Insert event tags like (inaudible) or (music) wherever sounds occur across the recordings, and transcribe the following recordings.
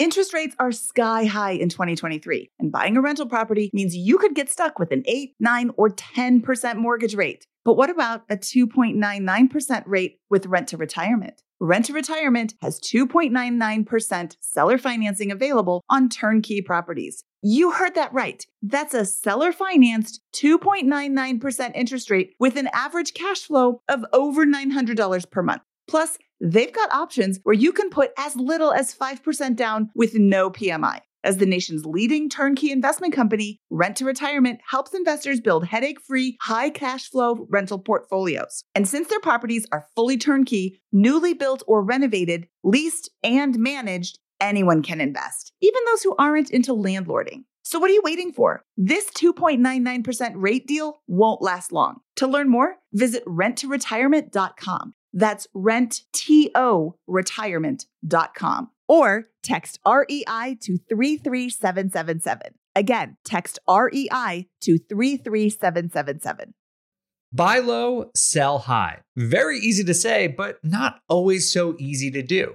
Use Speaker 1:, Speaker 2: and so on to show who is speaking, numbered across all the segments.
Speaker 1: Interest rates are sky high in 2023, and buying a rental property means you could get stuck with an 8, 9, or 10% mortgage rate. But what about a 2.99% rate with rent to retirement? Rent to Retirement has 2.99% seller financing available on turnkey properties. You heard that right. That's a seller financed 2.99% interest rate with an average cash flow of over $900 per month. Plus, they've got options where you can put as little as 5% down with no PMI. As the nation's leading turnkey investment company, Rent to Retirement helps investors build headache free, high cash flow rental portfolios. And since their properties are fully turnkey, newly built or renovated, leased, and managed, anyone can invest, even those who aren't into landlording. So, what are you waiting for? This 2.99% rate deal won't last long. To learn more, visit renttoretirement.com. That's renttoretirement.com or text REI to 33777. Again, text REI to 33777.
Speaker 2: Buy low, sell high. Very easy to say, but not always so easy to do.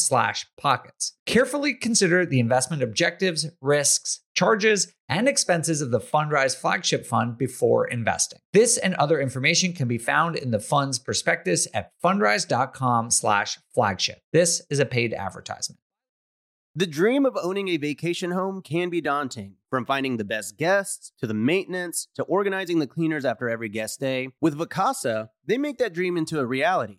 Speaker 2: slash pockets. Carefully consider the investment objectives, risks, charges, and expenses of the Fundrise flagship fund before investing. This and other information can be found in the fund's prospectus at fundrise.com slash flagship. This is a paid advertisement.
Speaker 3: The dream of owning a vacation home can be daunting. From finding the best guests, to the maintenance, to organizing the cleaners after every guest day. With Vacasa, they make that dream into a reality.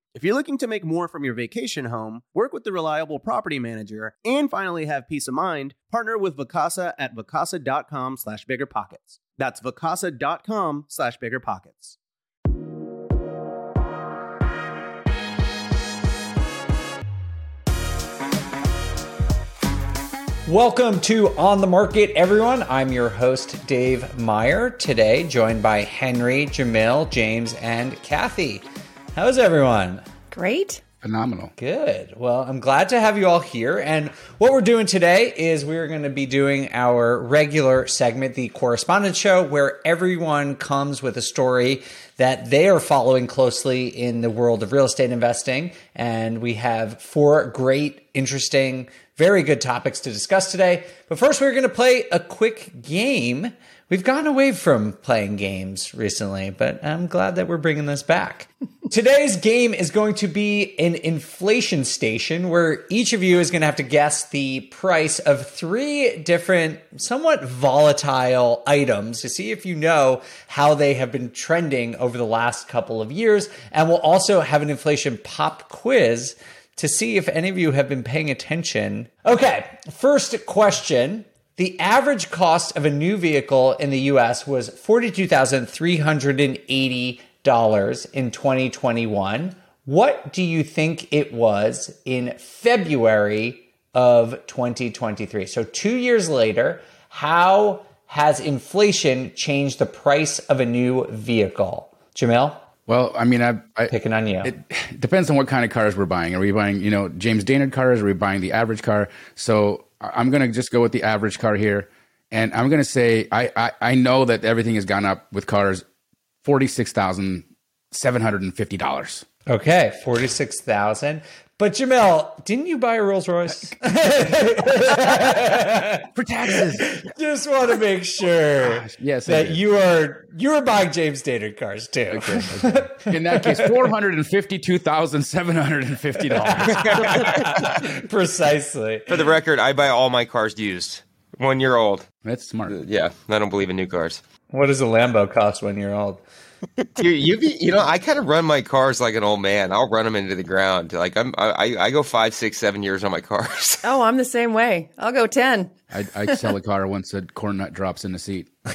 Speaker 3: If you're looking to make more from your vacation home, work with the reliable property manager, and finally have peace of mind, partner with Vacasa at vacasa.com slash biggerpockets. That's vacasa.com slash biggerpockets.
Speaker 2: Welcome to On the Market, everyone. I'm your host, Dave Meyer. Today, joined by Henry, Jamil, James, and Kathy. How's everyone?
Speaker 4: Great.
Speaker 5: Phenomenal.
Speaker 2: Good. Well, I'm glad to have you all here. And what we're doing today is we're going to be doing our regular segment, the correspondence show, where everyone comes with a story that they are following closely in the world of real estate investing. And we have four great, interesting, very good topics to discuss today. But first, we're going to play a quick game. We've gotten away from playing games recently, but I'm glad that we're bringing this back. (laughs) Today's game is going to be an inflation station where each of you is going to have to guess the price of three different, somewhat volatile items to see if you know how they have been trending over the last couple of years. And we'll also have an inflation pop quiz to see if any of you have been paying attention. Okay, first question. The average cost of a new vehicle in the US was $42,380 in 2021. What do you think it was in February of 2023? So, two years later, how has inflation changed the price of a new vehicle? Jamil?
Speaker 5: Well, I mean, I, I
Speaker 2: picking on you.
Speaker 5: It depends on what kind of cars we're buying. Are we buying, you know, James Dainard cars? Are we buying the average car? So I'm going to just go with the average car here, and I'm going to say I, I I know that everything has gone up with cars, forty six thousand seven hundred and fifty dollars.
Speaker 2: Okay, forty six thousand. But Jamil, didn't you buy a Rolls Royce? (laughs)
Speaker 5: For taxes.
Speaker 2: Just want to make sure
Speaker 5: Gosh, yes,
Speaker 2: that you are you are buying James Dainard cars too.
Speaker 5: Okay, okay. In that case, four hundred and fifty-two thousand seven hundred and fifty dollars. (laughs)
Speaker 2: Precisely.
Speaker 6: For the record, I buy all my cars used.
Speaker 4: One year old.
Speaker 5: That's smart.
Speaker 4: Yeah, I don't believe in new cars.
Speaker 2: What does a Lambo cost when you're old?
Speaker 4: Dude, you be, you know, I kind of run my cars like an old man. I'll run them into the ground. Like I'm, I, I go five, six, seven years on my cars. (laughs)
Speaker 6: Oh, I'm the same way. I'll go 10.
Speaker 5: I, I sell a car once a corn nut drops in the seat. (laughs)
Speaker 2: All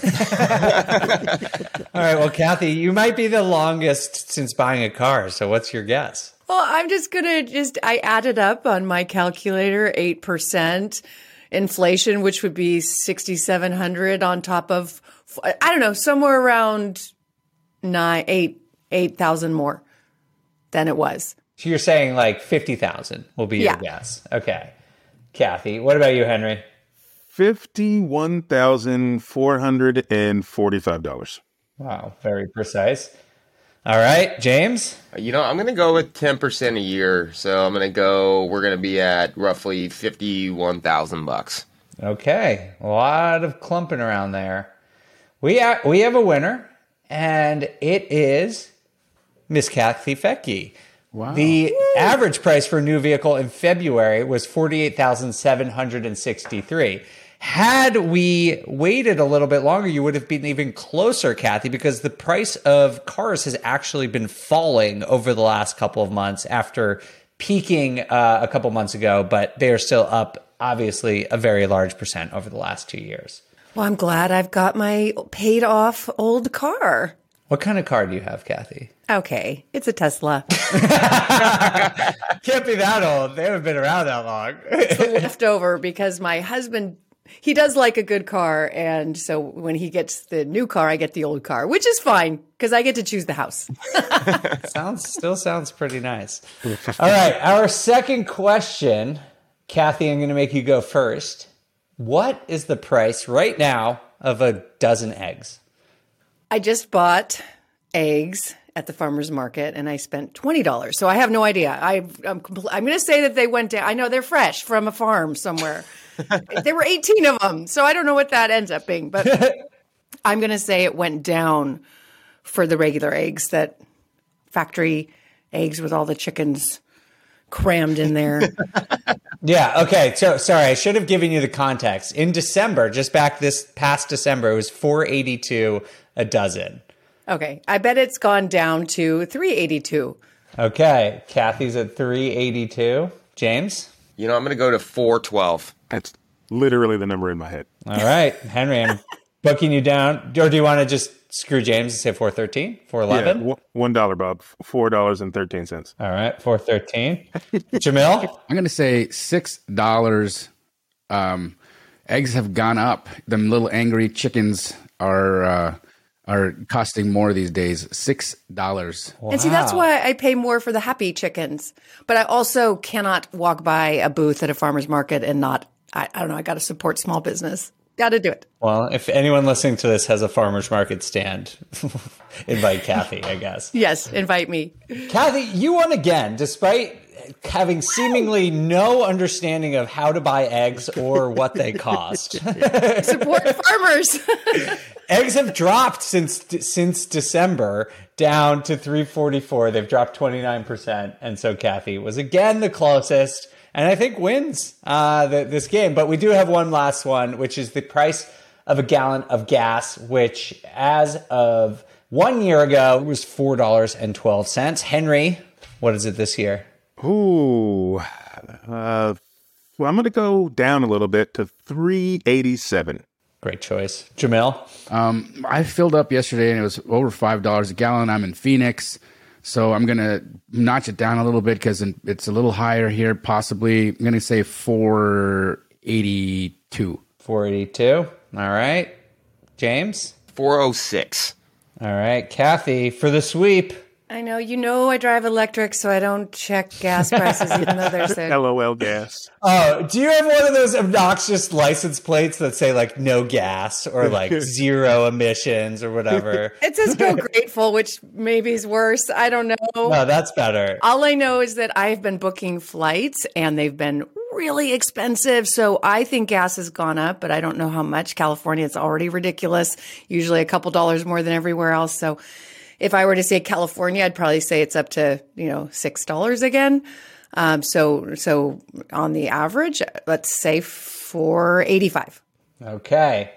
Speaker 2: right. Well, Kathy, you might be the longest since buying a car. So what's your guess?
Speaker 6: Well, I'm just going to just, I added up on my calculator 8% inflation, which would be 6,700 on top of, I don't know, somewhere around nine, eight, 8,000 more than it was.
Speaker 2: So you're saying like 50,000 will be
Speaker 6: Yeah.
Speaker 2: your guess. Okay. Kathy, what about you, Henry?
Speaker 7: Fifty-one thousand four hundred and forty-five dollars.
Speaker 2: Wow. Very precise. All right. James?
Speaker 4: you know, I'm gonna go with ten percent a year. So I'm gonna go. We're gonna be at roughly fifty-one thousand bucks.
Speaker 2: Okay, a lot of clumping around there. We ha- we have a winner, and it is Miss Kathy Fettke.
Speaker 5: Wow.
Speaker 2: The average price for a new vehicle in February was forty eight thousand seven hundred and sixty three. Had we waited a little bit longer, you would have been even closer, Kathy, because the price of cars has actually been falling over the last couple of months after peaking uh, a couple months ago, but they are still up, obviously, a very large percent over the last two years.
Speaker 6: Well, I'm glad I've got my paid off old car.
Speaker 2: What kind of car do you have, Kathy?
Speaker 6: Okay, it's a Tesla. (laughs) (laughs)
Speaker 2: Can't be that old. They haven't been around that long.
Speaker 6: It's leftover because my husband he does like a good car and so when he gets the new car I get the old car which is fine because I get to choose the house. (laughs)
Speaker 2: sounds still sounds pretty nice. All right, our second question, Kathy, I'm going to make you go first. What is the price right now of a dozen eggs?
Speaker 6: I just bought eggs at the farmers market and I spent $20. So I have no idea. I I'm compl- I'm going to say that they went down. I know they're fresh from a farm somewhere. (laughs) there were 18 of them. So I don't know what that ends up being, but (laughs) I'm going to say it went down for the regular eggs that factory eggs with all the chickens crammed in there. (laughs)
Speaker 2: Yeah, okay. So sorry, I should have given you the context. In December, just back this past December, it was 482 a dozen.
Speaker 6: okay. I bet it's gone down to 382.
Speaker 2: Okay, Kathy's at 382. James?
Speaker 4: You know, I'm gonna go to four twelve.
Speaker 7: That's literally the number in my head.
Speaker 2: All right, Henry, I'm (laughs) booking you down. Or do you want to just screw James and say 413? 411?
Speaker 7: Yeah, one dollar, Bob. Four dollars and thirteen cents.
Speaker 2: All right, 413. (laughs) Jamil?
Speaker 5: I'm gonna say six dollars. Um, eggs have gone up. Them little angry chickens are uh, are costing more these days. Six dollars.
Speaker 6: And see, that's why I pay more for the happy chickens. But I also cannot walk by a booth at a farmer's market and not, I, I don't know, I got to support small business. Got to do it.
Speaker 2: Well, if anyone listening to this has a farmer's market stand, (laughs) invite Kathy, I guess.
Speaker 6: Yes, invite me.
Speaker 2: Kathy, you won again, despite having seemingly no understanding of how to buy eggs or what they (laughs) cost. (laughs)
Speaker 6: Support farmers.
Speaker 2: eggs have dropped since since December down to 344. They've dropped 29%. And so Kathy was again the closest and I think wins uh, the, this game. But we do have one last one, which is the price of a gallon of gas, which as of one year ago was $4.12. Henry, what is it this year?
Speaker 7: Ooh, uh, well, I'm gonna go down a little bit to three eighty-seven.
Speaker 2: Great choice. Jamil?
Speaker 5: Um, I filled up yesterday and it was over five dollars a gallon. I'm in Phoenix, so I'm gonna notch it down a little bit because it's a little higher here. Possibly, I'm gonna say four eighty-two.
Speaker 2: 482. All right. James?
Speaker 4: Four oh six.
Speaker 2: All right. Kathy, for the sweep.
Speaker 6: I know, you know, I drive electric, so I don't check gas prices, even though they're so. (laughs)
Speaker 7: LOL gas.
Speaker 2: Oh, do you have one of those obnoxious license plates that say like no gas or like (laughs) zero emissions or whatever?
Speaker 6: It says go grateful, which maybe is worse. I don't know.
Speaker 2: No, that's better.
Speaker 6: All I know is that I've been booking flights and they've been really expensive. So I think gas has gone up, but I don't know how much. California, it's already ridiculous, usually a couple dollars more than everywhere else. So if I were to say California, I'd probably say it's up to, you know, $6 again. Um, so, so on the average, let's say 485.
Speaker 2: Okay.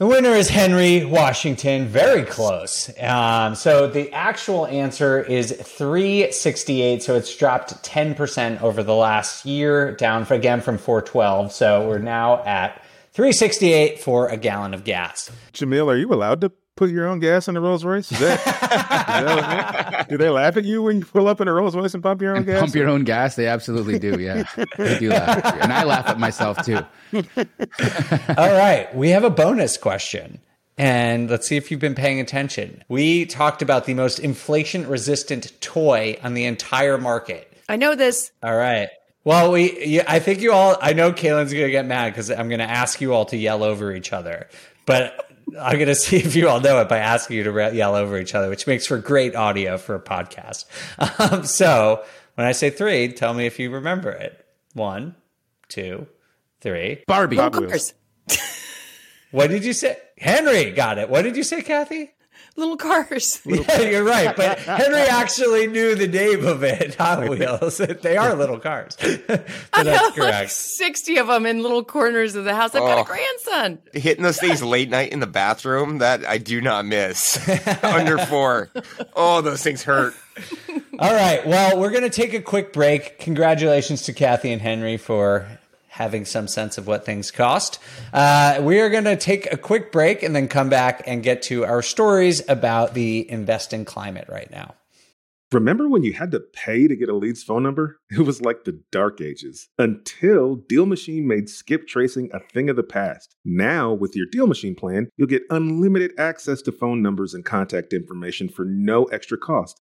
Speaker 2: The winner is Henry Washington. Very close. Um, so the actual answer is 368. So it's dropped 10% over the last year, down for, again from 412. So we're now at 368 for a gallon of gas.
Speaker 7: Jamil, are you allowed to put your own gas in a Rolls Royce? Is that, is that do they laugh at you when you pull up in a Rolls Royce and pump your own gas?
Speaker 5: Pump your own gas? They absolutely do. Yeah, they do laugh, at you. and I laugh at myself too. (laughs)
Speaker 2: All right, we have a bonus question. And let's see if you've been paying attention. We talked about the most inflation resistant toy on the entire market.
Speaker 6: I know this.
Speaker 2: All right. Well, we, yeah, I think you all, I know Kaylin's going to get mad because I'm going to ask you all to yell over each other. But I'm going (laughs) to see if you all know it by asking you to re- yell over each other, which makes for great audio for a podcast. (laughs) Um, so when I say three, tell me if you remember it. One, two, three.
Speaker 5: Barbie.
Speaker 7: Bob
Speaker 6: Of course.
Speaker 2: What did you say? Henry got it. What did you say, Kathy?
Speaker 6: Little cars. (laughs)
Speaker 2: Yeah, you're right. But (laughs) Henry actually knew the name of it. Hot (laughs) Wheels. they are little cars. but
Speaker 6: I
Speaker 2: that's
Speaker 6: have like
Speaker 2: correct.
Speaker 6: 60 of them in little corners of the house. I've got
Speaker 4: Oh.
Speaker 6: a grandson.
Speaker 4: Hitting those things late night in the bathroom, that I do not miss. Under four. Oh, those things hurt.
Speaker 2: All right. Well, we're going to take a quick break. Congratulations to Kathy and Henry for having some sense of what things cost. Uh, we are going to take a quick break and then come back and get to our stories about the investing climate right now.
Speaker 7: Remember when you had to pay to get a lead's phone number? (laughs) It was like the dark ages until Deal Machine made skip tracing a thing of the past. Now, with your Deal Machine plan, you'll get unlimited access to phone numbers and contact information for no extra cost.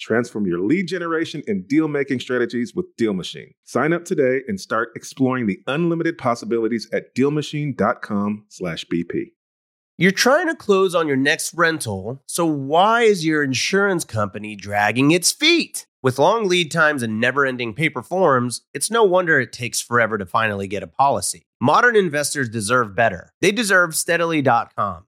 Speaker 7: Transform your lead generation and deal making strategies with Deal Machine. Sign up today and start exploring the unlimited possibilities at dealmachine.com slash BP.
Speaker 3: You're trying to close on your next rental, so why is your insurance company dragging its feet? With long lead times and never ending paper forms, it's no wonder it takes forever to finally get a policy. Modern investors deserve better. They deserve steadily.com.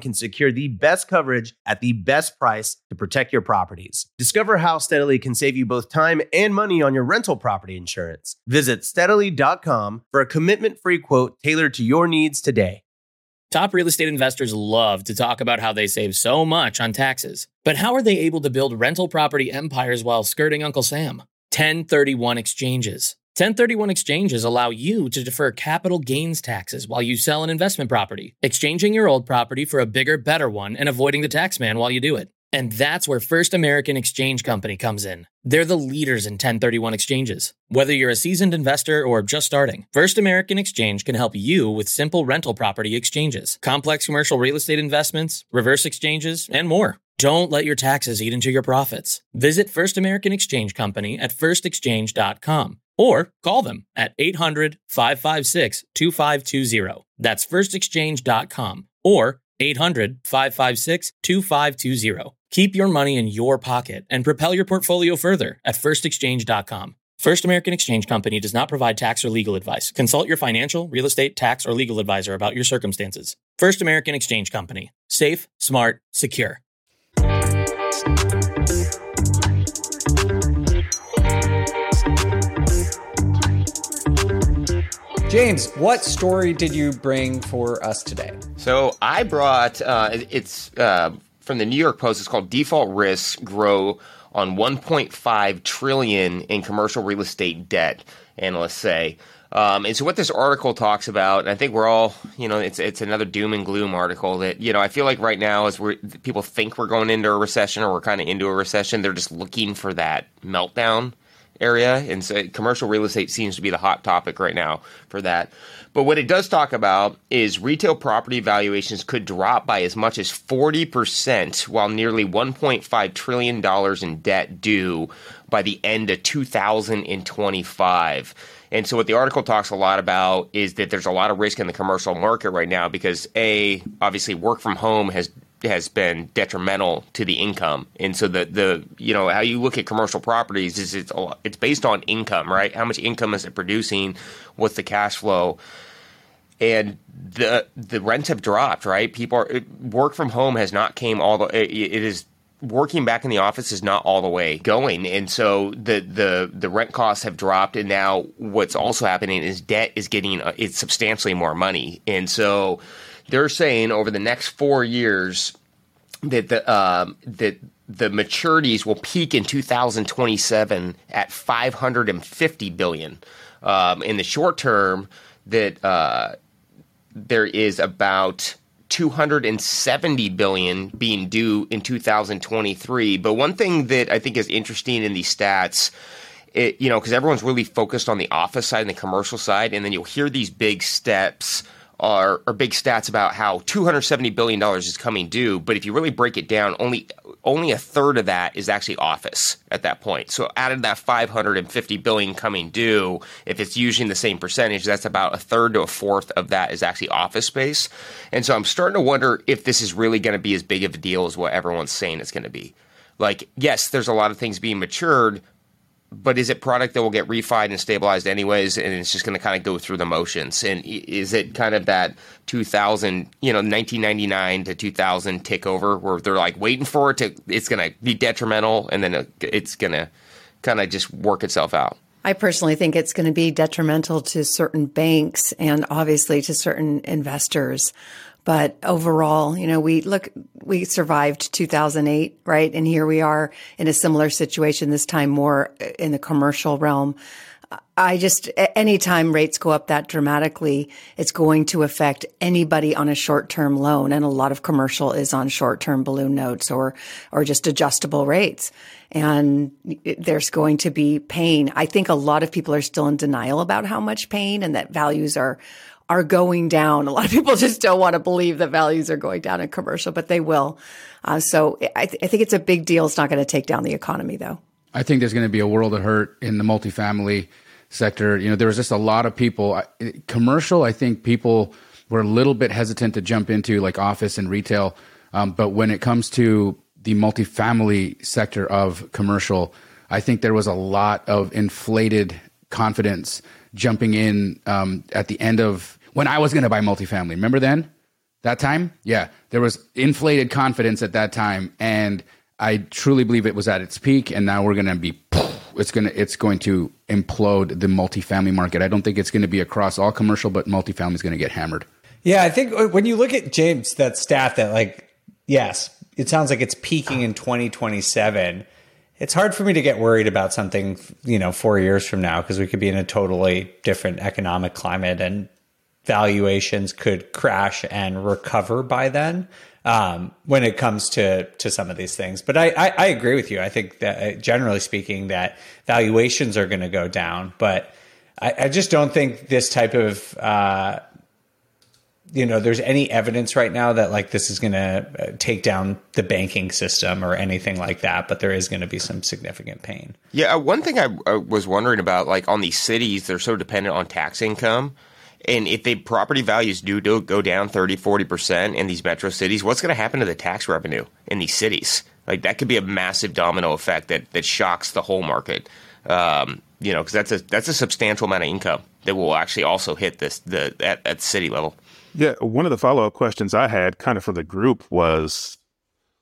Speaker 3: can secure the best coverage at the best price to protect your properties. Discover how Steadily can save you both time and money on your rental property insurance. Visit steadily.com for a commitment free quote tailored to your needs today.
Speaker 8: Top real estate investors love to talk about how they save so much on taxes. But how are they able to build rental property empires while skirting Uncle Sam? 1031 exchanges. 1031 exchanges allow you to defer capital gains taxes while you sell an investment property, exchanging your old property for a bigger, better one and avoiding the tax man while you do it. And that's where First American Exchange Company comes in. They're the leaders in 1031 exchanges. Whether you're a seasoned investor or just starting, First American Exchange can help you with simple rental property exchanges, complex commercial real estate investments, reverse exchanges, and more. Don't let your taxes eat into your profits. Visit First American Exchange Company at firstexchange.com or call them at 800 556 2520. That's firstexchange.com or 800 556 2520. Keep your money in your pocket and propel your portfolio further at firstexchange.com. First American Exchange Company does not provide tax or legal advice. Consult your financial, real estate, tax, or legal advisor about your circumstances. First American Exchange Company. Safe, smart, secure.
Speaker 2: James, what story did you bring for us today?
Speaker 4: So I brought uh, it's uh, from the New York Post. It's called "Default Risks Grow on 1.5 trillion in commercial real estate debt. Analysts say. Um, and so what this article talks about, and I think we're all, you know, it's it's another doom and gloom article that, you know, I feel like right now as we people think we're going into a recession or we're kind of into a recession, they're just looking for that meltdown area. And so commercial real estate seems to be the hot topic right now for that. But what it does talk about is retail property valuations could drop by as much as 40% while nearly $1.5 trillion in debt due by the end of 2025. And so what the article talks a lot about is that there's a lot of risk in the commercial market right now because a obviously work from home has has been detrimental to the income. And so the the you know how you look at commercial properties is it's it's based on income, right? How much income is it producing? What's the cash flow? And the the rents have dropped, right? People are work from home has not came all the it, it is working back in the office is not all the way going, and so the the the rent costs have dropped, and now what's also happening is debt is getting uh, it's substantially more money, and so they're saying over the next four years that the um, that the maturities will peak in 2027 at 550 billion. Um, in the short term, that uh, there is about 270 billion being due in 2023. But one thing that I think is interesting in these stats, it, you know, because everyone's really focused on the office side and the commercial side, and then you'll hear these big steps are, are big stats about how 270 billion dollars is coming due. But if you really break it down, only only a third of that is actually office at that point. So out of that 550 billion coming due, if it's using the same percentage, that's about a third to a fourth of that is actually office space. And so I'm starting to wonder if this is really going to be as big of a deal as what everyone's saying it's going to be. Like, yes, there's a lot of things being matured, but is it product that will get refied and stabilized anyways and it's just going to kind of go through the motions and is it kind of that 2000 you know 1999 to 2000 tick over where they're like waiting for it to it's going to be detrimental and then it's going to kind of just work itself out
Speaker 6: I personally think it's going to be detrimental to certain banks and obviously to certain investors. But overall, you know, we look, we survived 2008, right? And here we are in a similar situation, this time more uh, in the commercial realm. I just, anytime rates go up that dramatically, it's going to affect anybody on a short term loan. And a lot of commercial is on short term balloon notes or, or just adjustable rates. And there's going to be pain. I think a lot of people are still in denial about how much pain and that values are, are going down. A lot of people (laughs) just don't want to believe that values are going down in commercial, but they will. Uh, so I, th- I think it's a big deal. It's not going to take down the economy, though.
Speaker 5: I think there's going to be a world of hurt in the multifamily sector. You know, there was just a lot of people. Commercial, I think people were a little bit hesitant to jump into like office and retail. Um, but when it comes to the multifamily sector of commercial, I think there was a lot of inflated confidence jumping in um, at the end of when I was going to buy multifamily. Remember then? That time? Yeah. There was inflated confidence at that time. And I truly believe it was at its peak. And now we're going to be, it's going to, it's going to implode the multifamily market. I don't think it's going to be across all commercial, but multifamily is going to get hammered.
Speaker 2: Yeah. I think uh, when you look at James, that stat that like, yes, it sounds like it's peaking in 2027 it's hard for me to get worried about something, you know, four years from now because we could be in a totally different economic climate and valuations could crash and recover by then um, when it comes to to some of these things. But I, I, I agree with you. I think that uh, generally speaking, that valuations are going to go down, but I, I, just don't think this type of uh, you know there's any evidence right now that like this is going to uh, take down the banking system or anything like that but there is going to be some significant pain.
Speaker 4: Yeah uh, one thing I, I was wondering about like on these cities they're so dependent on tax income and if the property values do, do go down 30 40% in these metro cities what's going to happen to the tax revenue in these cities? Like that could be a massive domino effect that that shocks the whole market. Um, you know because that's a that's a substantial amount of income that will actually also hit this the at, at city level
Speaker 7: yeah, one of the follow up questions I had kind of for the group was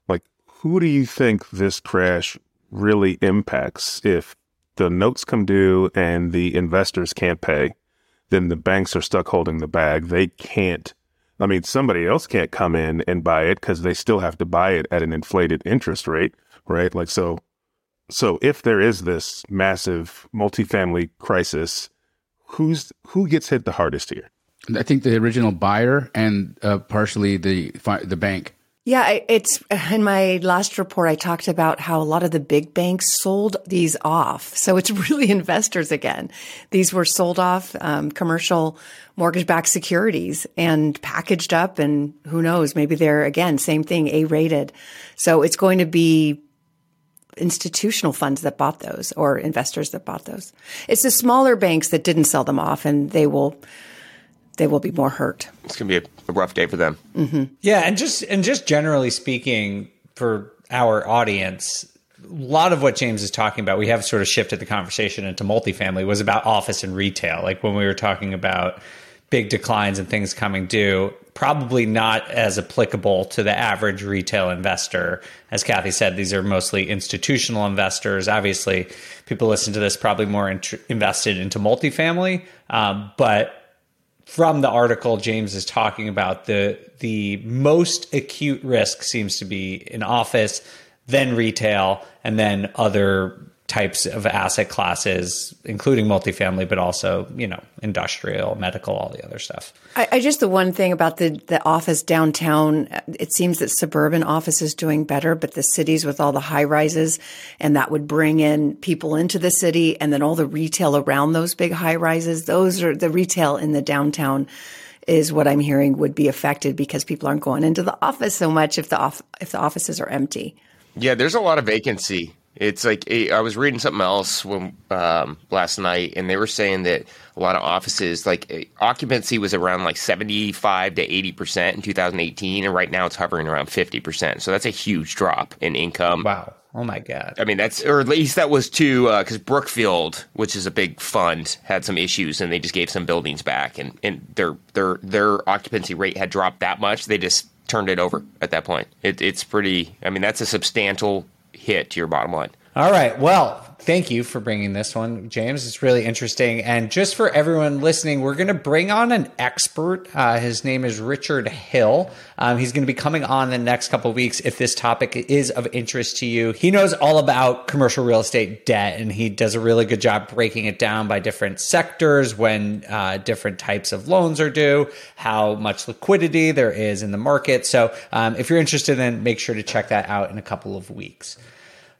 Speaker 7: like, who do you think this crash really impacts? If the notes come due and the investors can't pay, then the banks are stuck holding the bag. They can't, I mean, somebody else can't come in and buy it because they still have to buy it at an inflated interest rate, right? Like, so So if there is this massive multifamily crisis, who's who gets hit the hardest here?
Speaker 5: I think the original buyer and uh, partially the the bank.
Speaker 6: Yeah, it's in my last report. I talked about how a lot of the big banks sold these off. So it's (laughs) really investors again. These were sold off, um, commercial mortgage backed securities and packaged up. And who knows, maybe they're again, same thing, A rated. So it's going to be institutional funds that bought those or investors that bought those. It's the smaller banks that didn't sell them off and they will, they will be more hurt.
Speaker 4: It's going to be a, a rough day for them.
Speaker 2: Yeah, and just and just generally speaking for our audience, a lot of what James is talking about, we have sort of shifted the conversation into multifamily was about office and retail. Like when we were talking about big declines and things coming due, probably not as applicable to the average retail investor. As Kathy said, these are mostly institutional investors. Obviously, people listen to this probably more int- invested into multifamily, um, but from the article James is talking about the the most acute risk seems to be in office, then retail, and then other types of asset classes, including multifamily, but also you know industrial, medical, all the other stuff.
Speaker 6: I, I just the one thing about the the office downtown, it seems that suburban office is doing better, but the cities with all the high rises, and that would bring in people into the city, and then all the retail around those big high rises. Those are the retail in the downtown. Is what I'm hearing would be affected because people aren't going into the office so much if the off, if the offices are empty.
Speaker 4: Yeah, there's a lot of vacancy. It's like eh, I was reading something else when um, last night, and they were saying that a lot of offices, like eh, occupancy, was around like 75 to 80 percent in 2018, and right now it's hovering around 50 percent. So that's a huge drop in income.
Speaker 2: Wow. Oh my God.
Speaker 4: I mean, that's or at least that was too because Brookfield, which is a big fund, had some issues, and they just gave some buildings back, and and their their their occupancy rate had dropped that much, they just turned it over at that point. It, it's pretty. I mean, that's a substantial hit to your bottom line.
Speaker 2: All right. Well, thank you for bringing this one, James. It's really interesting. And just for everyone listening, we're going to bring on an expert. Uh, his name is Richard Hill. Um, he's going to be coming on the next couple of weeks if this topic is of interest to you. He knows all about commercial real estate debt, and he does a really good job breaking it down by different sectors, when uh, different types of loans are due, how much liquidity there is in the market. So um, if you're interested, then make sure to check that out in a couple of weeks.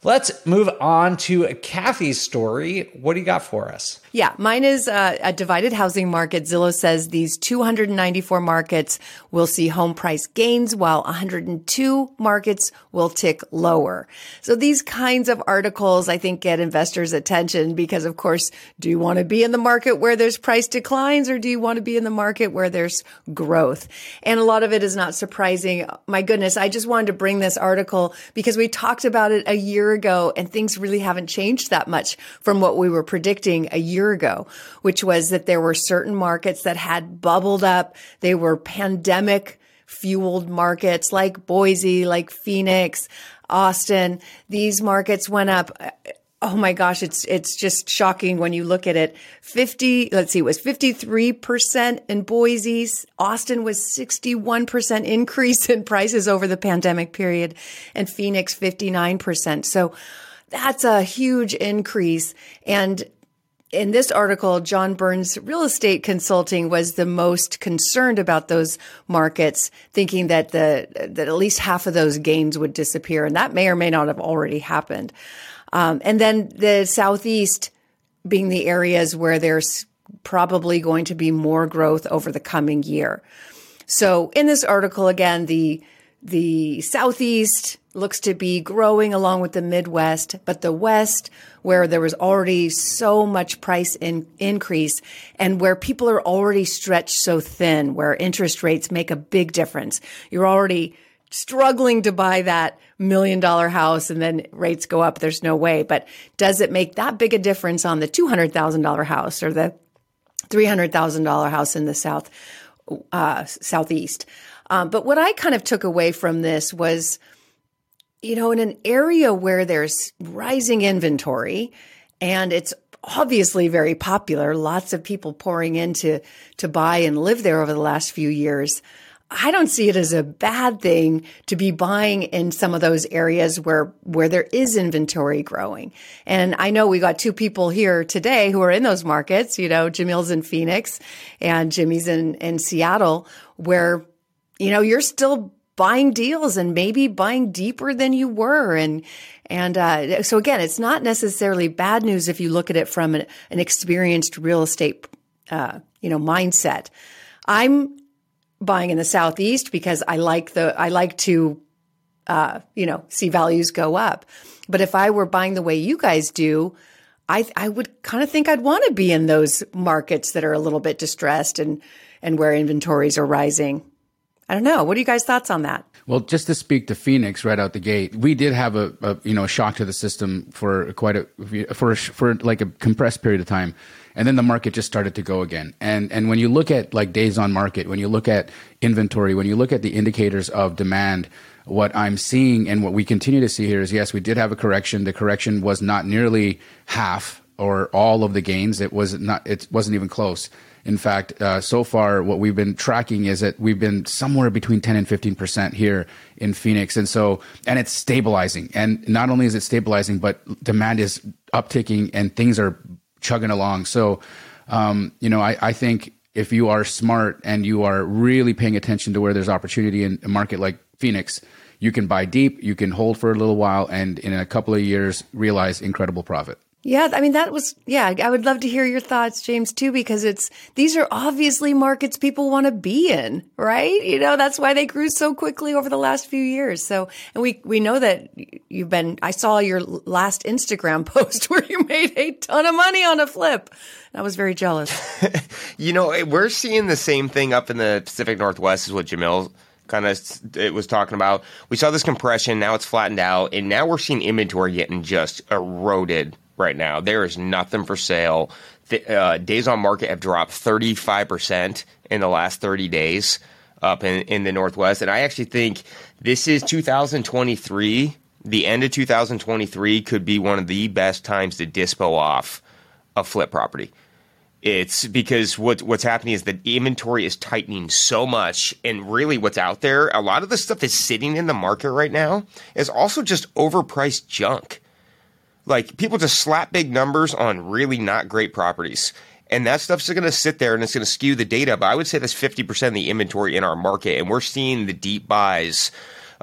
Speaker 2: Let's move on to Kathy's story. What do you got for us?
Speaker 6: Yeah, mine is uh, a divided housing market. Zillow says these 294 markets will see home price gains while 102 markets will tick lower. So these kinds of articles, I think, get investors' attention because, of course, do you want to be in the market where there's price declines or do you want to be in the market where there's growth? And a lot of it is not surprising. My goodness, I just wanted to bring this article because we talked about it a year ago and things really haven't changed that much from what we were predicting a year ago, which was that there were certain markets that had bubbled up. They were pandemic fueled markets like Boise, like Phoenix, Austin. These markets went up. Uh, oh my gosh, it's it's just shocking when you look at it. 50, let's see, it was 53% in Boise. Austin was 61% increase in prices over the pandemic period and Phoenix 59%. So that's a huge increase and in this article, John Burns Real Estate Consulting was the most concerned about those markets, thinking that the that at least half of those gains would disappear, and that may or may not have already happened. Um, and then the southeast being the areas where there's probably going to be more growth over the coming year. So in this article, again, the the southeast looks to be growing along with the Midwest, but the West, where there was already so much price in, increase and where people are already stretched so thin, where interest rates make a big difference. You're already struggling to buy that million dollar house and then rates go up. There's no way. But does it make that big a difference on the $200,000 house or the $300,000 house in the South, uh, Southeast? Um, but what I kind of took away from this was, you know, in an area where there's rising inventory and it's obviously very popular, lots of people pouring in to, to buy and live there over the last few years. I don't see it as a bad thing to be buying in some of those areas where where there is inventory growing. And I know we got two people here today who are in those markets. You know, Jamil's in Phoenix and Jimmy's in in Seattle, where you know you're still buying deals and maybe buying deeper than you were. And and uh, so again it's not necessarily bad news if you look at it from an, an experienced real estate uh, you know mindset. I'm buying in the southeast because i like the i like to uh, you know see values go up. But if i were buying the way you guys do i i would kind of think i'd want to be in those markets that are a little bit distressed and and where inventories are rising I don't know. What are you guys' thoughts on that?
Speaker 5: Well, just to speak to Phoenix right out the gate, we did have a, a you know a shock to the system for quite a for for like a compressed period of time, and then the market just started to go again. And and when you look at like days on market, when you look at inventory, when you look at the indicators of demand, what I'm seeing and what we continue to see here is yes, we did have a correction. The correction was not nearly half or all of the gains. It was not. It wasn't even close. In fact, uh, so far, what we've been tracking is that we've been somewhere between 10 and 15% here in Phoenix. And so, and it's stabilizing. And not only is it stabilizing, but demand is upticking and things are chugging along. So, um, you know, I, I think if you are smart and you are really paying attention to where there's opportunity in a market like Phoenix, you can buy deep, you can hold for a little while, and in a couple of years, realize incredible profit.
Speaker 6: Yeah, I mean that was yeah, I would love to hear your thoughts James too because it's these are obviously markets people want to be in, right? You know, that's why they grew so quickly over the last few years. So, and we we know that you've been I saw your last Instagram (laughs) post where you made a ton of money on a flip. I was very jealous. (laughs)
Speaker 4: you know, eh, we're seeing the same thing up in the Pacific Northwest is what Jamil kind of it eh, was talking about. We saw this compression, now it's flattened out, and now we're seeing inventory getting just eroded right now. There is nothing for sale. The, uh, days on market have dropped 35% in the last 30 days up in, in the Northwest. And I actually think this is 2023. The end of 2023 could be one of the best times to dispo off a flip property. It's because what what's happening is that inventory is tightening so much, and really what's out there, a lot of the stuff that's sitting in the market right now is also just overpriced junk. Like people just slap big numbers on really not great properties. And that stuff's going to sit there and it's going to skew the data. But I would say that's 50% of the inventory in our market. And we're seeing the deep buys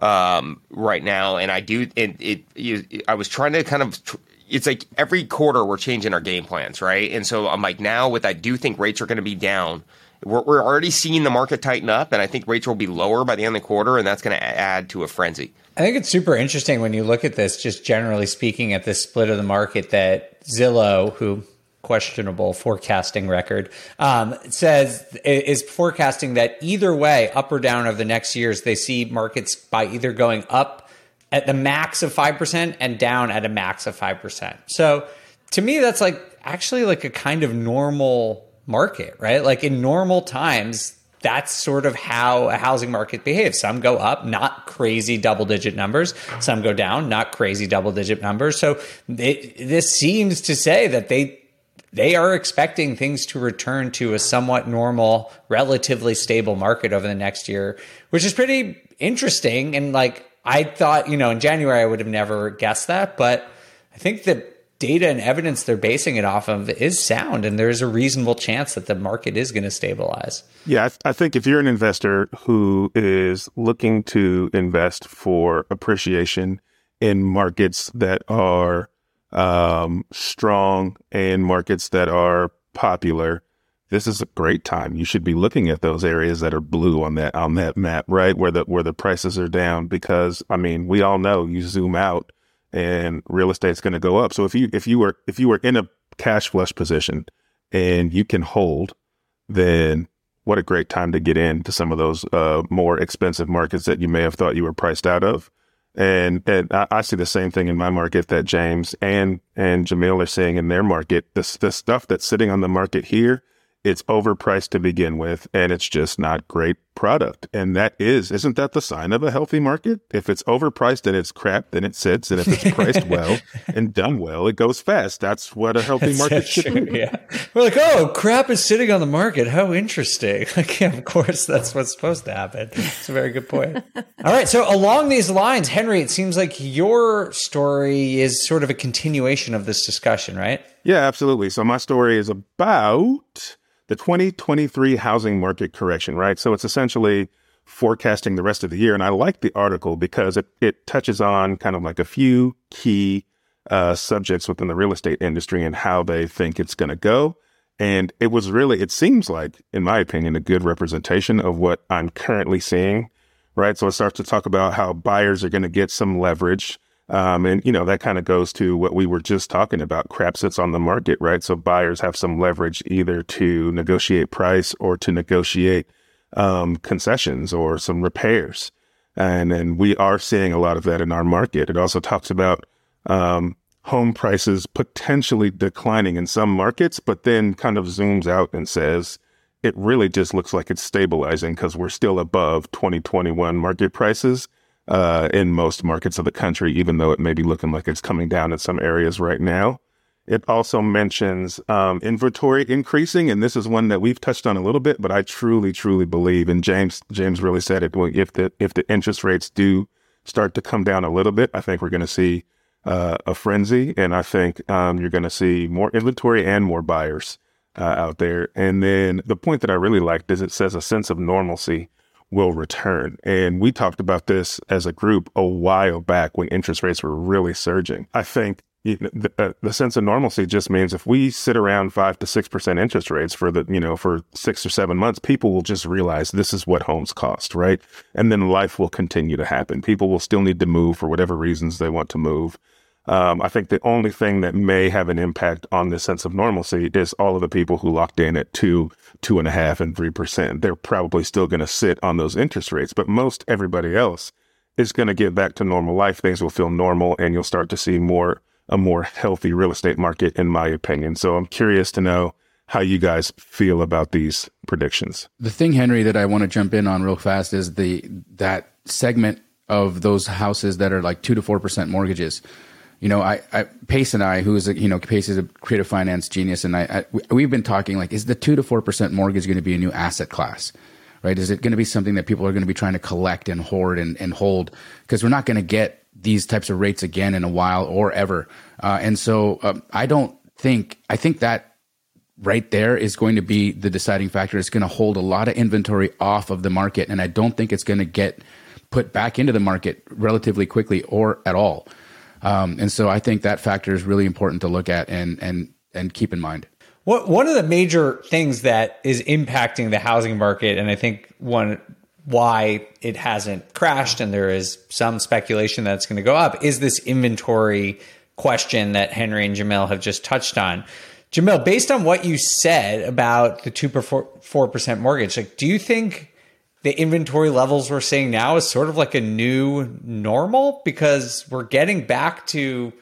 Speaker 4: um, right now. And I do, and it, it, I was trying to kind of, it's like every quarter we're changing our game plans, right? And so I'm like, now with I do think rates are going to be down. We're, we're already seeing the market tighten up, and I think rates will be lower by the end of the quarter, and that's going to add to a frenzy.
Speaker 2: I think it's super interesting when you look at this, just generally speaking, at this split of the market that Zillow, who questionable forecasting record, um, says is forecasting that either way, up or down over the next years, they see markets by either going up at the max of 5% and down at a max of 5%. So to me, that's like actually like a kind of normal market, right? Like in normal times, that's sort of how a housing market behaves. Some go up, not crazy double digit numbers. Some go down, not crazy double digit numbers. So this seems to say that they they are expecting things to return to a somewhat normal, relatively stable market over the next year, which is pretty interesting. And like I thought, you know, in January I would have never guessed that, but I think that data and evidence they're basing it off of is sound, and there's a reasonable chance that the market is going to stabilize.
Speaker 7: Yeah, I, th- I, think if you're an investor who is looking to invest for appreciation in markets that are um, strong and markets that are popular, this is a great time. You should be looking at those areas that are blue on that on that map, right where the where the prices are down. Because I mean, we all know you zoom out and real estate's going to go up. So if you if you were if you were in a cash flush position and you can hold, then what a great time to get into some of those uh, more expensive markets that you may have thought you were priced out of. And and I, I, see the same thing in my market that James and and Jamil are seeing in their market. The the stuff that's sitting on the market here, it's overpriced to begin with, and it's just not great product. And that is, isn't that the sign of a healthy market? If it's overpriced and it's crap, then it sits. And if it's (laughs) priced well and done well, it goes fast. That's what a healthy
Speaker 2: That's
Speaker 7: market
Speaker 2: so
Speaker 7: should
Speaker 2: true,
Speaker 7: be.
Speaker 2: Yeah. We're like, oh, crap is sitting on the market. How interesting. (laughs) Like, yeah, of course, that's what's supposed to happen. It's a very good point. All right. So, along these lines, Henry, it seems like your story is sort of a continuation of this discussion, right?
Speaker 7: Yeah, absolutely. So my story is about the 2023 housing market correction, right? So it's essentially forecasting the rest of the year. And I like the article because it, it touches on kind of like a few key uh, subjects within the real estate industry and how they think it's going to go. And it was really, it seems like, in my opinion, a good representation of what I'm currently seeing, right? So it starts to talk about how buyers are going to get some leverage. Um, and, you know, that kind of goes to what we were just talking about. Crap sits on the market, right? So buyers have some leverage either to negotiate price or to negotiate um, concessions or some repairs. And, and we are seeing a lot of that in our market. It also talks about um, home prices potentially declining in some markets, but then kind of zooms out and says it really just looks like it's stabilizing because we're still above 2021 market prices uh, in most markets of the country, even though it may be looking like it's coming down in some areas right now. It also mentions um, inventory increasing, and this is one that we've touched on a little bit, but I truly, truly believe, and James James really said it. If the if the interest rates do start to come down a little bit, I think we're going to see uh, a frenzy, and I think um, you're going to see more inventory and more buyers uh, out there. And then the point that I really liked is it says a sense of normalcy will return. And we talked about this as a group a while back when interest rates were really surging. I think you know, the, uh, the sense of normalcy just means if we sit around five to six percent interest rates for the you know for six or seven months, people will just realize this is what homes cost, right? And then life will continue to happen. People will still need to move for whatever reasons they want to move. Um, I think the only thing that may have an impact on this sense of normalcy is all of the people who locked in at two, two and a half, and three percent. They're probably still going to sit on those interest rates, but most everybody else is going to get back to normal life. Things will feel normal, and you'll start to see more a more healthy real estate market, in my opinion. So I'm curious to know how you guys feel about these predictions.
Speaker 5: The thing, Henry, that I want to jump in on real fast is the that segment of those houses that are like two to four percent mortgages. You know, I, I Pace and I, who is a, you know Pace is a creative finance genius, and I, I we've been talking like, is the two to four percent mortgage going to be a new asset class? Right? Is it going to be something that people are going to be trying to collect and hoard and, and hold? Because we're not going to get these types of rates again in a while or ever. Uh, and so um, I don't think, I think that right there is going to be the deciding factor. It's going to hold a lot of inventory off of the market. And I don't think it's going to get put back into the market relatively quickly or at all. Um, and so I think that factor is really important to look at and, and, and keep in mind.
Speaker 2: What, one of the major things that is impacting the housing market, and I think one why it hasn't crashed and there is some speculation that it's going to go up is this inventory question that Henry and Jamil have just touched on. Jamil, based on what you said about the 2 4% mortgage, like do you think the inventory levels we're seeing now is sort of like a new normal because we're getting back to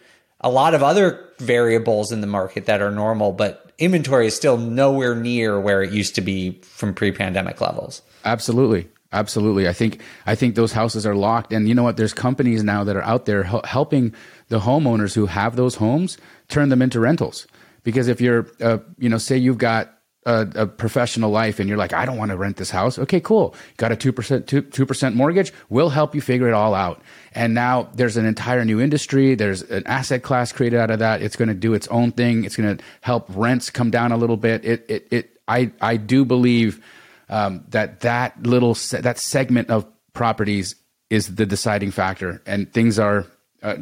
Speaker 2: a lot of other variables in the market that are normal, but inventory is still nowhere near where it used to be from pre-pandemic levels.
Speaker 5: Absolutely. Absolutely. I think I think those houses are locked and you know what there's companies now that are out there helping the homeowners who have those homes turn them into rentals. Because if you're uh, you know say you've got a, a, professional life and you're like I don't want to rent this house. Okay, cool. Got a 2% 2% mortgage. We'll help you figure it all out. And now there's an entire new industry. There's an asset class created out of that. It's going to do its own thing. It's going to help rents come down a little bit. It it it I I do believe um, that that little se- that segment of properties is the deciding factor, and things are uh,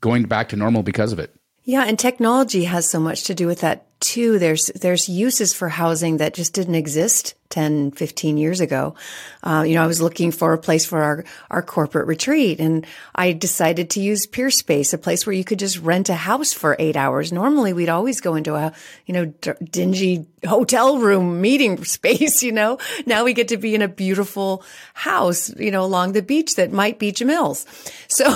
Speaker 5: going back to normal because of it.
Speaker 6: Yeah, and technology has so much to do with that too. There's there's uses for housing that just didn't exist 10, 15 years ago. Uh, you know, I was looking for a place for our, our corporate retreat and I decided to use Peerspace, a place where you could just rent a house for eight hours. Normally we'd always go into a, you know, dingy hotel room meeting (laughs) space, you know. Now we get to be in a beautiful house, you know, along the beach that might be Jamil's. So,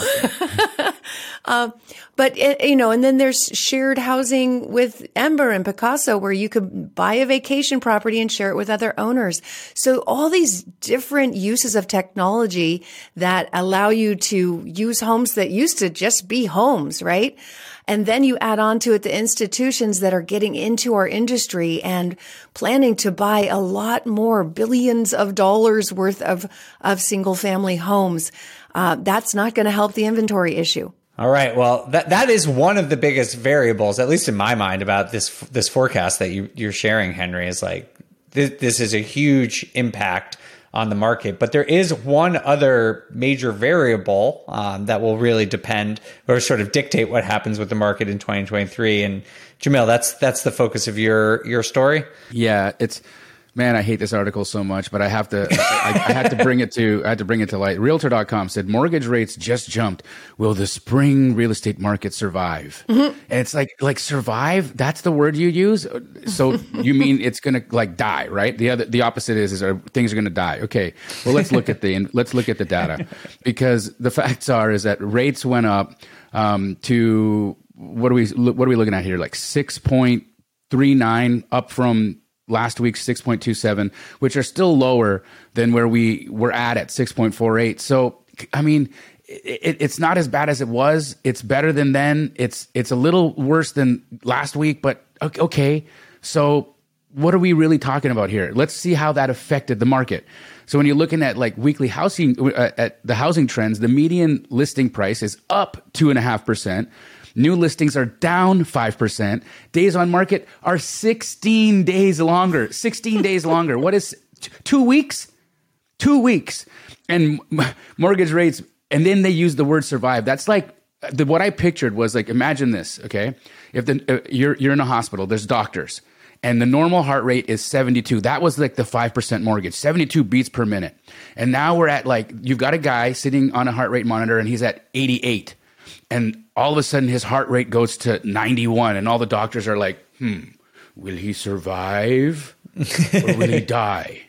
Speaker 6: (laughs) uh, but, it, you know, and then there's shared housing with Ember and Pacaso where you could buy a vacation property and share it with other owners. So all these different uses of technology that allow you to use homes that used to just be homes, right? And then you add on to it the institutions that are getting into our industry and planning to buy a lot more billions of dollars worth of, of single family homes. Uh, that's not going to help the inventory issue.
Speaker 2: All right. Well, that that is one of the biggest variables, at least in my mind, about this this forecast that you you're sharing, Henry. Is like this, this is a huge impact on the market. But there is one other major variable um, that will really depend or sort of dictate what happens with the market in 2023. And Jamil, that's that's the focus of your your story.
Speaker 5: Yeah, it's man, I hate this article so much, but I have to, I, I, had to bring it to, I had to bring it to light. Realtor.com said mortgage rates just jumped. Will the spring real estate market survive? Mm-hmm. And it's like, like survive. That's the word you use. So you mean it's going to like die, right? The other, the opposite is, is are, things are going to die. Okay. Well, let's look at the, and let's look at the data because the facts are, is that rates went up, um, to, what are we, what are we looking at here? Like 6.39 up from last week 6.27, which are still lower than where we were at at 6.48. So, I mean, it, it's not as bad as it was. It's better than then. It's it's a little worse than last week, but okay. So, what are we really talking about here? Let's see how that affected the market. So, when you're looking at like weekly housing uh, at the housing trends, the median listing price is up two and a half percent New listings are down 5%. Days on market are 16 days longer. 16 days (laughs) longer. What is t- two weeks? Two weeks. And m- mortgage rates, and then they use the word survive. That's like the, what I pictured was like, imagine this, okay? If the, uh, you're, you're in a hospital, there's doctors, and the normal heart rate is 72. That was like the 5% mortgage, 72 beats per minute. And now we're at like, you've got a guy sitting on a heart rate monitor and he's at 88 and all of a sudden his heart rate goes to 91 and all the doctors are like hmm will he survive or will he (laughs) die?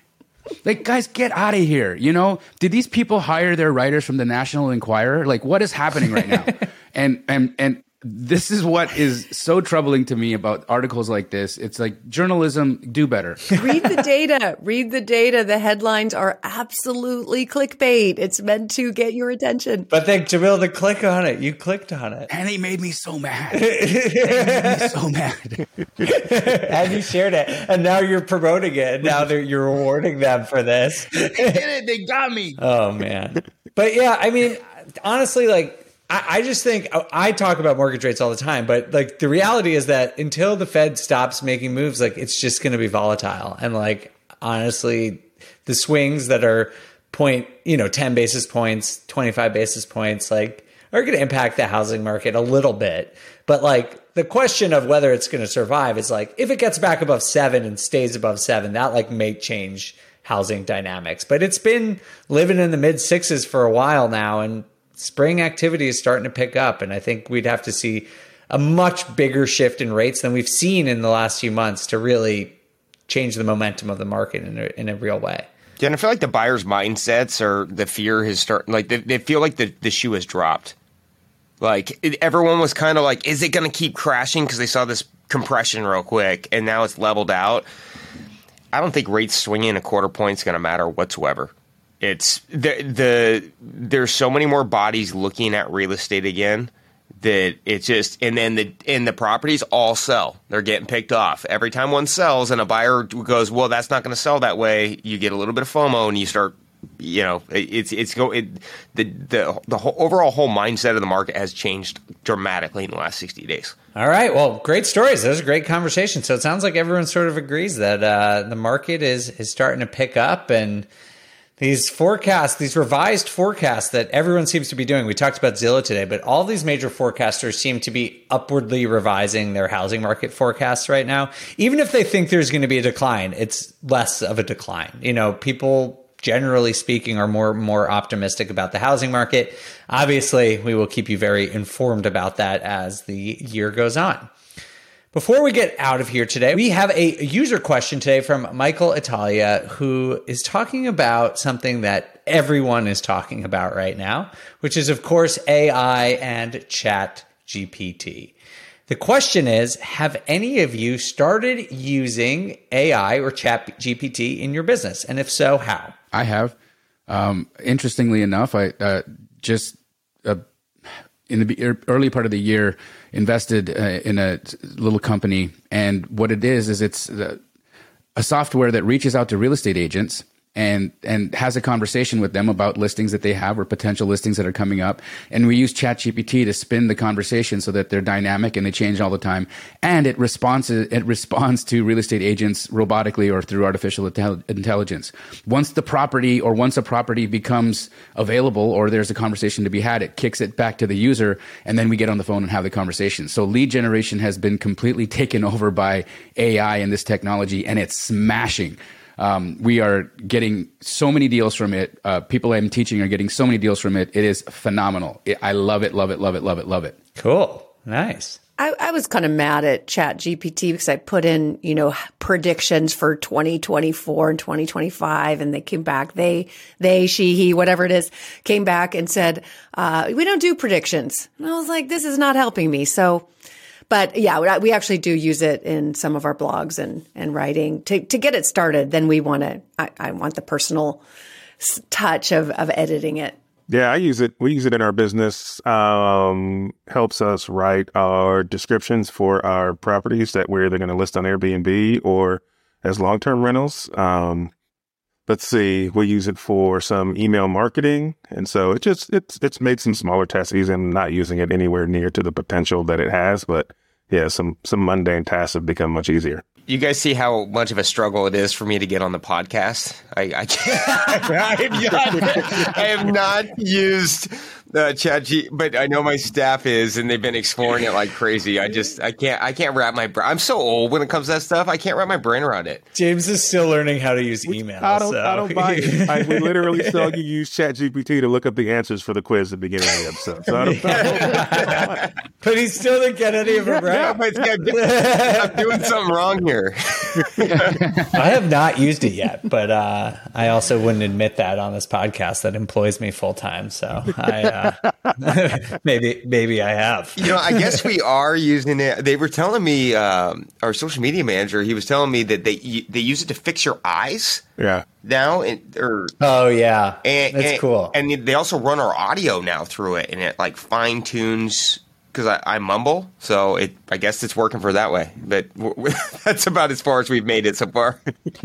Speaker 5: Like guys get out of here you know? Did these people hire their writers from the national enquirer? Like what is happening right now? (laughs) And and and this is what is so troubling to me about articles like this. It's like journalism, do better. (laughs)
Speaker 6: Read the data. Read the data. The headlines are absolutely clickbait. It's meant to get your attention.
Speaker 2: But then, Jamil, to click on it, you clicked on it.
Speaker 5: And they made me so mad. (laughs) made me so mad. (laughs)
Speaker 2: and you shared it. And now you're promoting it. Now you're rewarding them for this.
Speaker 5: they did it. They got me.
Speaker 2: Oh, man. But yeah, I mean, honestly, like, I, I just think I talk about mortgage rates all the time, but like the reality is that until the Fed stops making moves, like it's just going to be volatile. And like honestly, the swings that are point, you know, 10 basis points, 25 basis points, like are going to impact the housing market a little bit. But like the question of whether it's going to survive is like if it gets back above seven and stays above seven, that like may change housing dynamics. But it's been living in the mid sixes for a while now. And spring activity is starting to pick up, and I think we'd have to see a much bigger shift in rates than we've seen in the last few months to really change the momentum of the market in a, in a real way.
Speaker 4: Yeah, and I feel like the buyers' mindsets or the fear has started. Like they, they feel like the, the shoe has dropped. Like it, everyone was kind of like, is it going to keep crashing because they saw this compression real quick, and now it's leveled out. I don't think rates swinging a quarter point is going to matter whatsoever it's the the there's so many more bodies looking at real estate again that it's just and then the and the properties all sell. They're getting picked off. Every time one sells and a buyer goes, "Well, that's not going to sell that way." You get a little bit of FOMO and you start you know, it's it's go it, the the the whole, overall whole mindset of the market has changed dramatically in the last sixty days.
Speaker 2: All right, well, great stories. That was a great conversation. So it sounds like everyone sort of agrees that uh, the market is is starting to pick up and these forecasts, these revised forecasts that everyone seems to be doing. We talked about Zillow today, but all these major forecasters seem to be upwardly revising their housing market forecasts right now. Even if they think there's going to be a decline, it's less of a decline. You know, people generally speaking are more more optimistic about the housing market. Obviously, we will keep you very informed about that as the year goes on. Before we get out of here today, we have a user question today from Michael Italia, who is talking about something that everyone is talking about right now, which is, of course, AI and Chat GPT. The question is Have any of you started using AI or Chat GPT in your business? And if so, how?
Speaker 5: I have. Um, interestingly enough, I uh, just uh, in the early part of the year invested uh, in a little company, and what it is is it's uh, a software that reaches out to real estate agents and and has a conversation with them about listings that they have or potential listings that are coming up. And we use ChatGPT to spin the conversation so that they're dynamic and they change all the time. And it responds it responds to real estate agents robotically or through artificial intelligence. Once the property or once a property becomes available or there's a conversation to be had, it kicks it back to the user, and then we get on the phone and have the conversation. So lead generation has been completely taken over by AI and this technology, and it's smashing. Um, we are getting so many deals from it. Uh, people I'm teaching are getting so many deals from it. It is phenomenal. It, I love it, love it, love it, love it, love it.
Speaker 2: Cool. Nice.
Speaker 6: I, I, was kind of mad at Chat GPT because I put in, you know, predictions for 2024 and 2025, and they came back. They, they, she, he, whatever it is, came back and said, uh, "We don't do predictions." And I was like, "This is not helping me." So but yeah, we actually do use it in some of our blogs and, and writing to, to get it started. Then we want to, I, I want the personal touch of, of editing it.
Speaker 7: Yeah, I use it. We use it in our business. Um, helps us write our descriptions for our properties that we're either going to list on Airbnb or as long term rentals. Um, let's see, we use it for some email marketing, and so it just it's it's made some smaller tasks easy. I'm not using it anywhere near to the potential that it has, but yeah, some some mundane tasks have become much easier.
Speaker 4: You guys see how much of a struggle it is for me to get on the podcast. I I, (laughs) I, have, not, I have not used uh, chat G, but I know my staff is, and they've been exploring it like crazy. I just, I can't, I can't wrap my. I'm so old when it comes to that stuff. I can't wrap my brain around it.
Speaker 2: James is still learning how to use email.
Speaker 7: I don't,
Speaker 2: so.
Speaker 7: I don't buy it. (laughs) I, we literally saw you use Chat GPT to look up the answers for the quiz at the beginning of the episode. So I don't,
Speaker 2: I don't (laughs) but he still didn't get any of it right. (laughs)
Speaker 4: I'm doing something wrong here.
Speaker 2: I have not used it yet, but uh, I also wouldn't admit that on this podcast that employs me full time. So I. Uh, (laughs) maybe maybe I have.
Speaker 4: You know, I guess we are using it. They were telling me um, our social media manager. He was telling me that they they use it to fix your eyes.
Speaker 7: Yeah.
Speaker 4: Now, it, or
Speaker 2: oh yeah,
Speaker 4: and,
Speaker 2: that's
Speaker 4: and,
Speaker 2: cool.
Speaker 4: And they also run our audio now through it, and it like fine tunes because I, I, mumble, so it. I guess it's working for that way. But (laughs) that's about as far as we've made it so far. (laughs)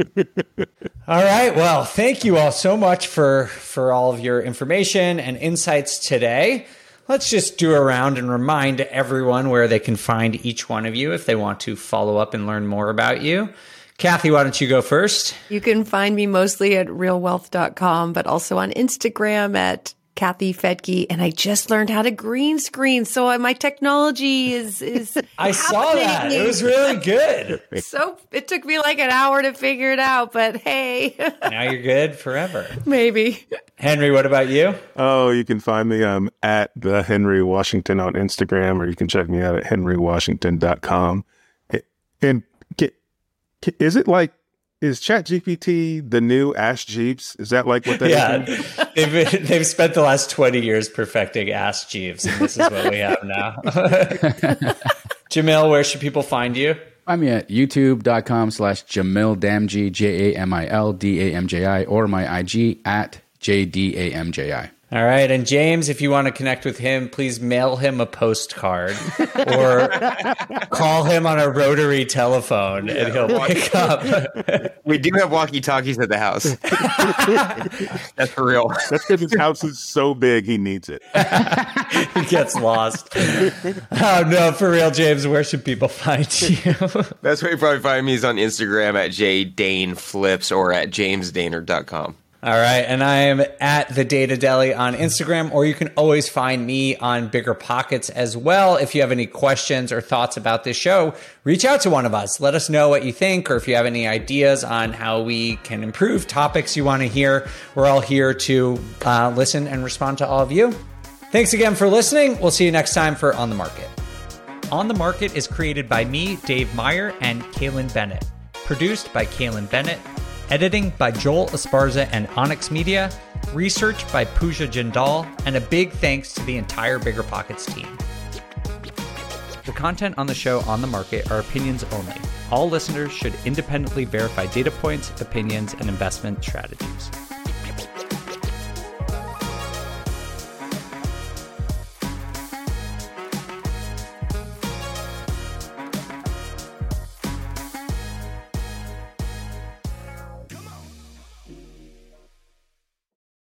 Speaker 2: all right. Well, thank you all so much for for all of your information and insights today. Let's just do a round and remind everyone where they can find each one of you if they want to follow up and learn more about you. Kathy, why don't you go first?
Speaker 6: You can find me mostly at realwealth.com, but also on Instagram at Kathy Fettke, and I just learned how to green screen. So my technology is is. (laughs)
Speaker 2: I saw that. It was really good. (laughs)
Speaker 6: so it took me like an hour to figure it out, but hey. (laughs)
Speaker 2: now you're good forever.
Speaker 6: Maybe.
Speaker 2: Henry, what about you?
Speaker 7: Oh, you can find me um, at the Henry Washington on Instagram, or you can check me out at henrywashington.com. And is it like is ChatGPT the new Ask Jeeves? Is that like what that
Speaker 2: yeah. is? (laughs) they've they've spent the last twenty years perfecting Ask Jeeves, and this is what we have now. (laughs) Jamil, where should people find you?
Speaker 5: I'm at youtube.com slash Jamil Damji, J A M I L D A M J I, or my IG at J D A M J I.
Speaker 2: All right. And James, if you want to connect with him, please mail him a postcard (laughs) or call him on a rotary telephone yeah, and he'll pick up. (laughs)
Speaker 4: we do have walkie talkies at the house. (laughs) That's for real.
Speaker 7: That's because his house is so big, he needs it.
Speaker 2: he gets lost. Oh, no, for real, James, where should people find you?
Speaker 4: That's where you probably find me is on Instagram at jdaneflips or at jamesdainard.com.
Speaker 2: All right. And I am at the Data Deli on Instagram, or you can always find me on Bigger Pockets as well. If you have any questions or thoughts about this show, reach out to one of us. Let us know what you think, or if you have any ideas on how we can improve topics you want to hear. We're all here to uh, listen and respond to all of you. Thanks again for listening. We'll see you next time for On the Market. On the Market is created by me, Dave Meyer, and Kailyn Bennett. Produced by Kailyn Bennett Editing by Joel Esparza and Onyx Media. Research by Pooja Jindal. And a big thanks to the entire Bigger Pockets team.
Speaker 9: The content on the show on the market are opinions only. All listeners should independently verify data points, opinions, and investment strategies.